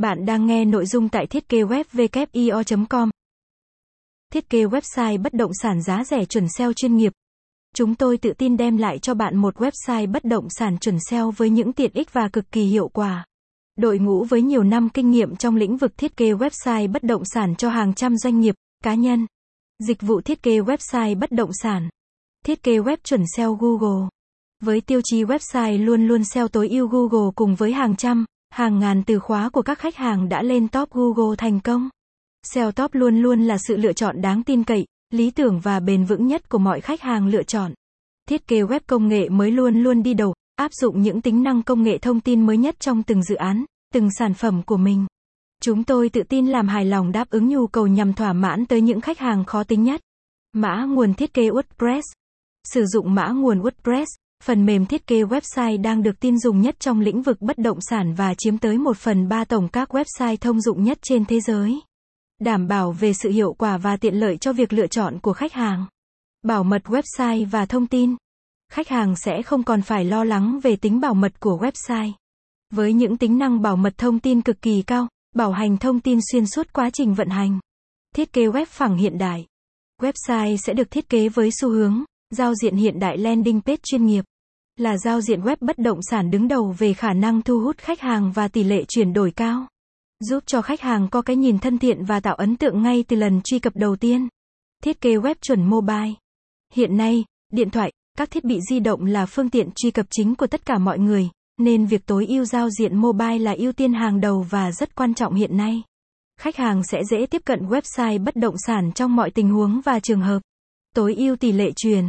Bạn đang nghe nội dung tại thiết kế web com Thiết kế website bất động sản giá rẻ chuẩn SEO chuyên nghiệp. Chúng tôi tự tin đem lại cho bạn một website bất động sản chuẩn SEO với những tiện ích và cực kỳ hiệu quả. Đội ngũ với nhiều năm kinh nghiệm trong lĩnh vực thiết kế website bất động sản cho hàng trăm doanh nghiệp, cá nhân. Dịch vụ thiết kế website bất động sản. Thiết kế web chuẩn SEO Google. Với tiêu chí website luôn luôn SEO tối ưu Google cùng với hàng trăm, hàng ngàn từ khóa của các khách hàng đã lên top Google thành công. SEO top luôn luôn là sự lựa chọn đáng tin cậy, lý tưởng và bền vững nhất của mọi khách hàng lựa chọn. Thiết kế web công nghệ mới luôn luôn đi đầu, áp dụng những tính năng công nghệ thông tin mới nhất trong từng dự án, từng sản phẩm của mình. Chúng tôi tự tin làm hài lòng đáp ứng nhu cầu nhằm thỏa mãn tới những khách hàng khó tính nhất. Mã nguồn thiết kế WordPress. Sử dụng mã nguồn WordPress, phần mềm thiết kế website đang được tin dùng nhất trong lĩnh vực bất động sản và chiếm tới 1 phần 3 tổng các website thông dụng nhất trên thế giới. Đảm bảo về sự hiệu quả và tiện lợi cho việc lựa chọn của khách hàng. Bảo mật website và thông tin. Khách hàng sẽ không còn phải lo lắng về tính bảo mật của website. Với những tính năng bảo mật thông tin cực kỳ cao, bảo hành thông tin xuyên suốt quá trình vận hành. Thiết kế web phẳng hiện đại. Website sẽ được thiết kế với xu hướng giao diện hiện đại landing page chuyên nghiệp là giao diện web bất động sản đứng đầu về khả năng thu hút khách hàng và tỷ lệ chuyển đổi cao. Giúp cho khách hàng có cái nhìn thân thiện và tạo ấn tượng ngay từ lần truy cập đầu tiên. Thiết kế web chuẩn mobile. Hiện nay, điện thoại, các thiết bị di động là phương tiện truy cập chính của tất cả mọi người, nên việc tối ưu giao diện mobile là ưu tiên hàng đầu và rất quan trọng hiện nay. Khách hàng sẽ dễ tiếp cận website bất động sản trong mọi tình huống và trường hợp. Tối ưu tỷ lệ truyền.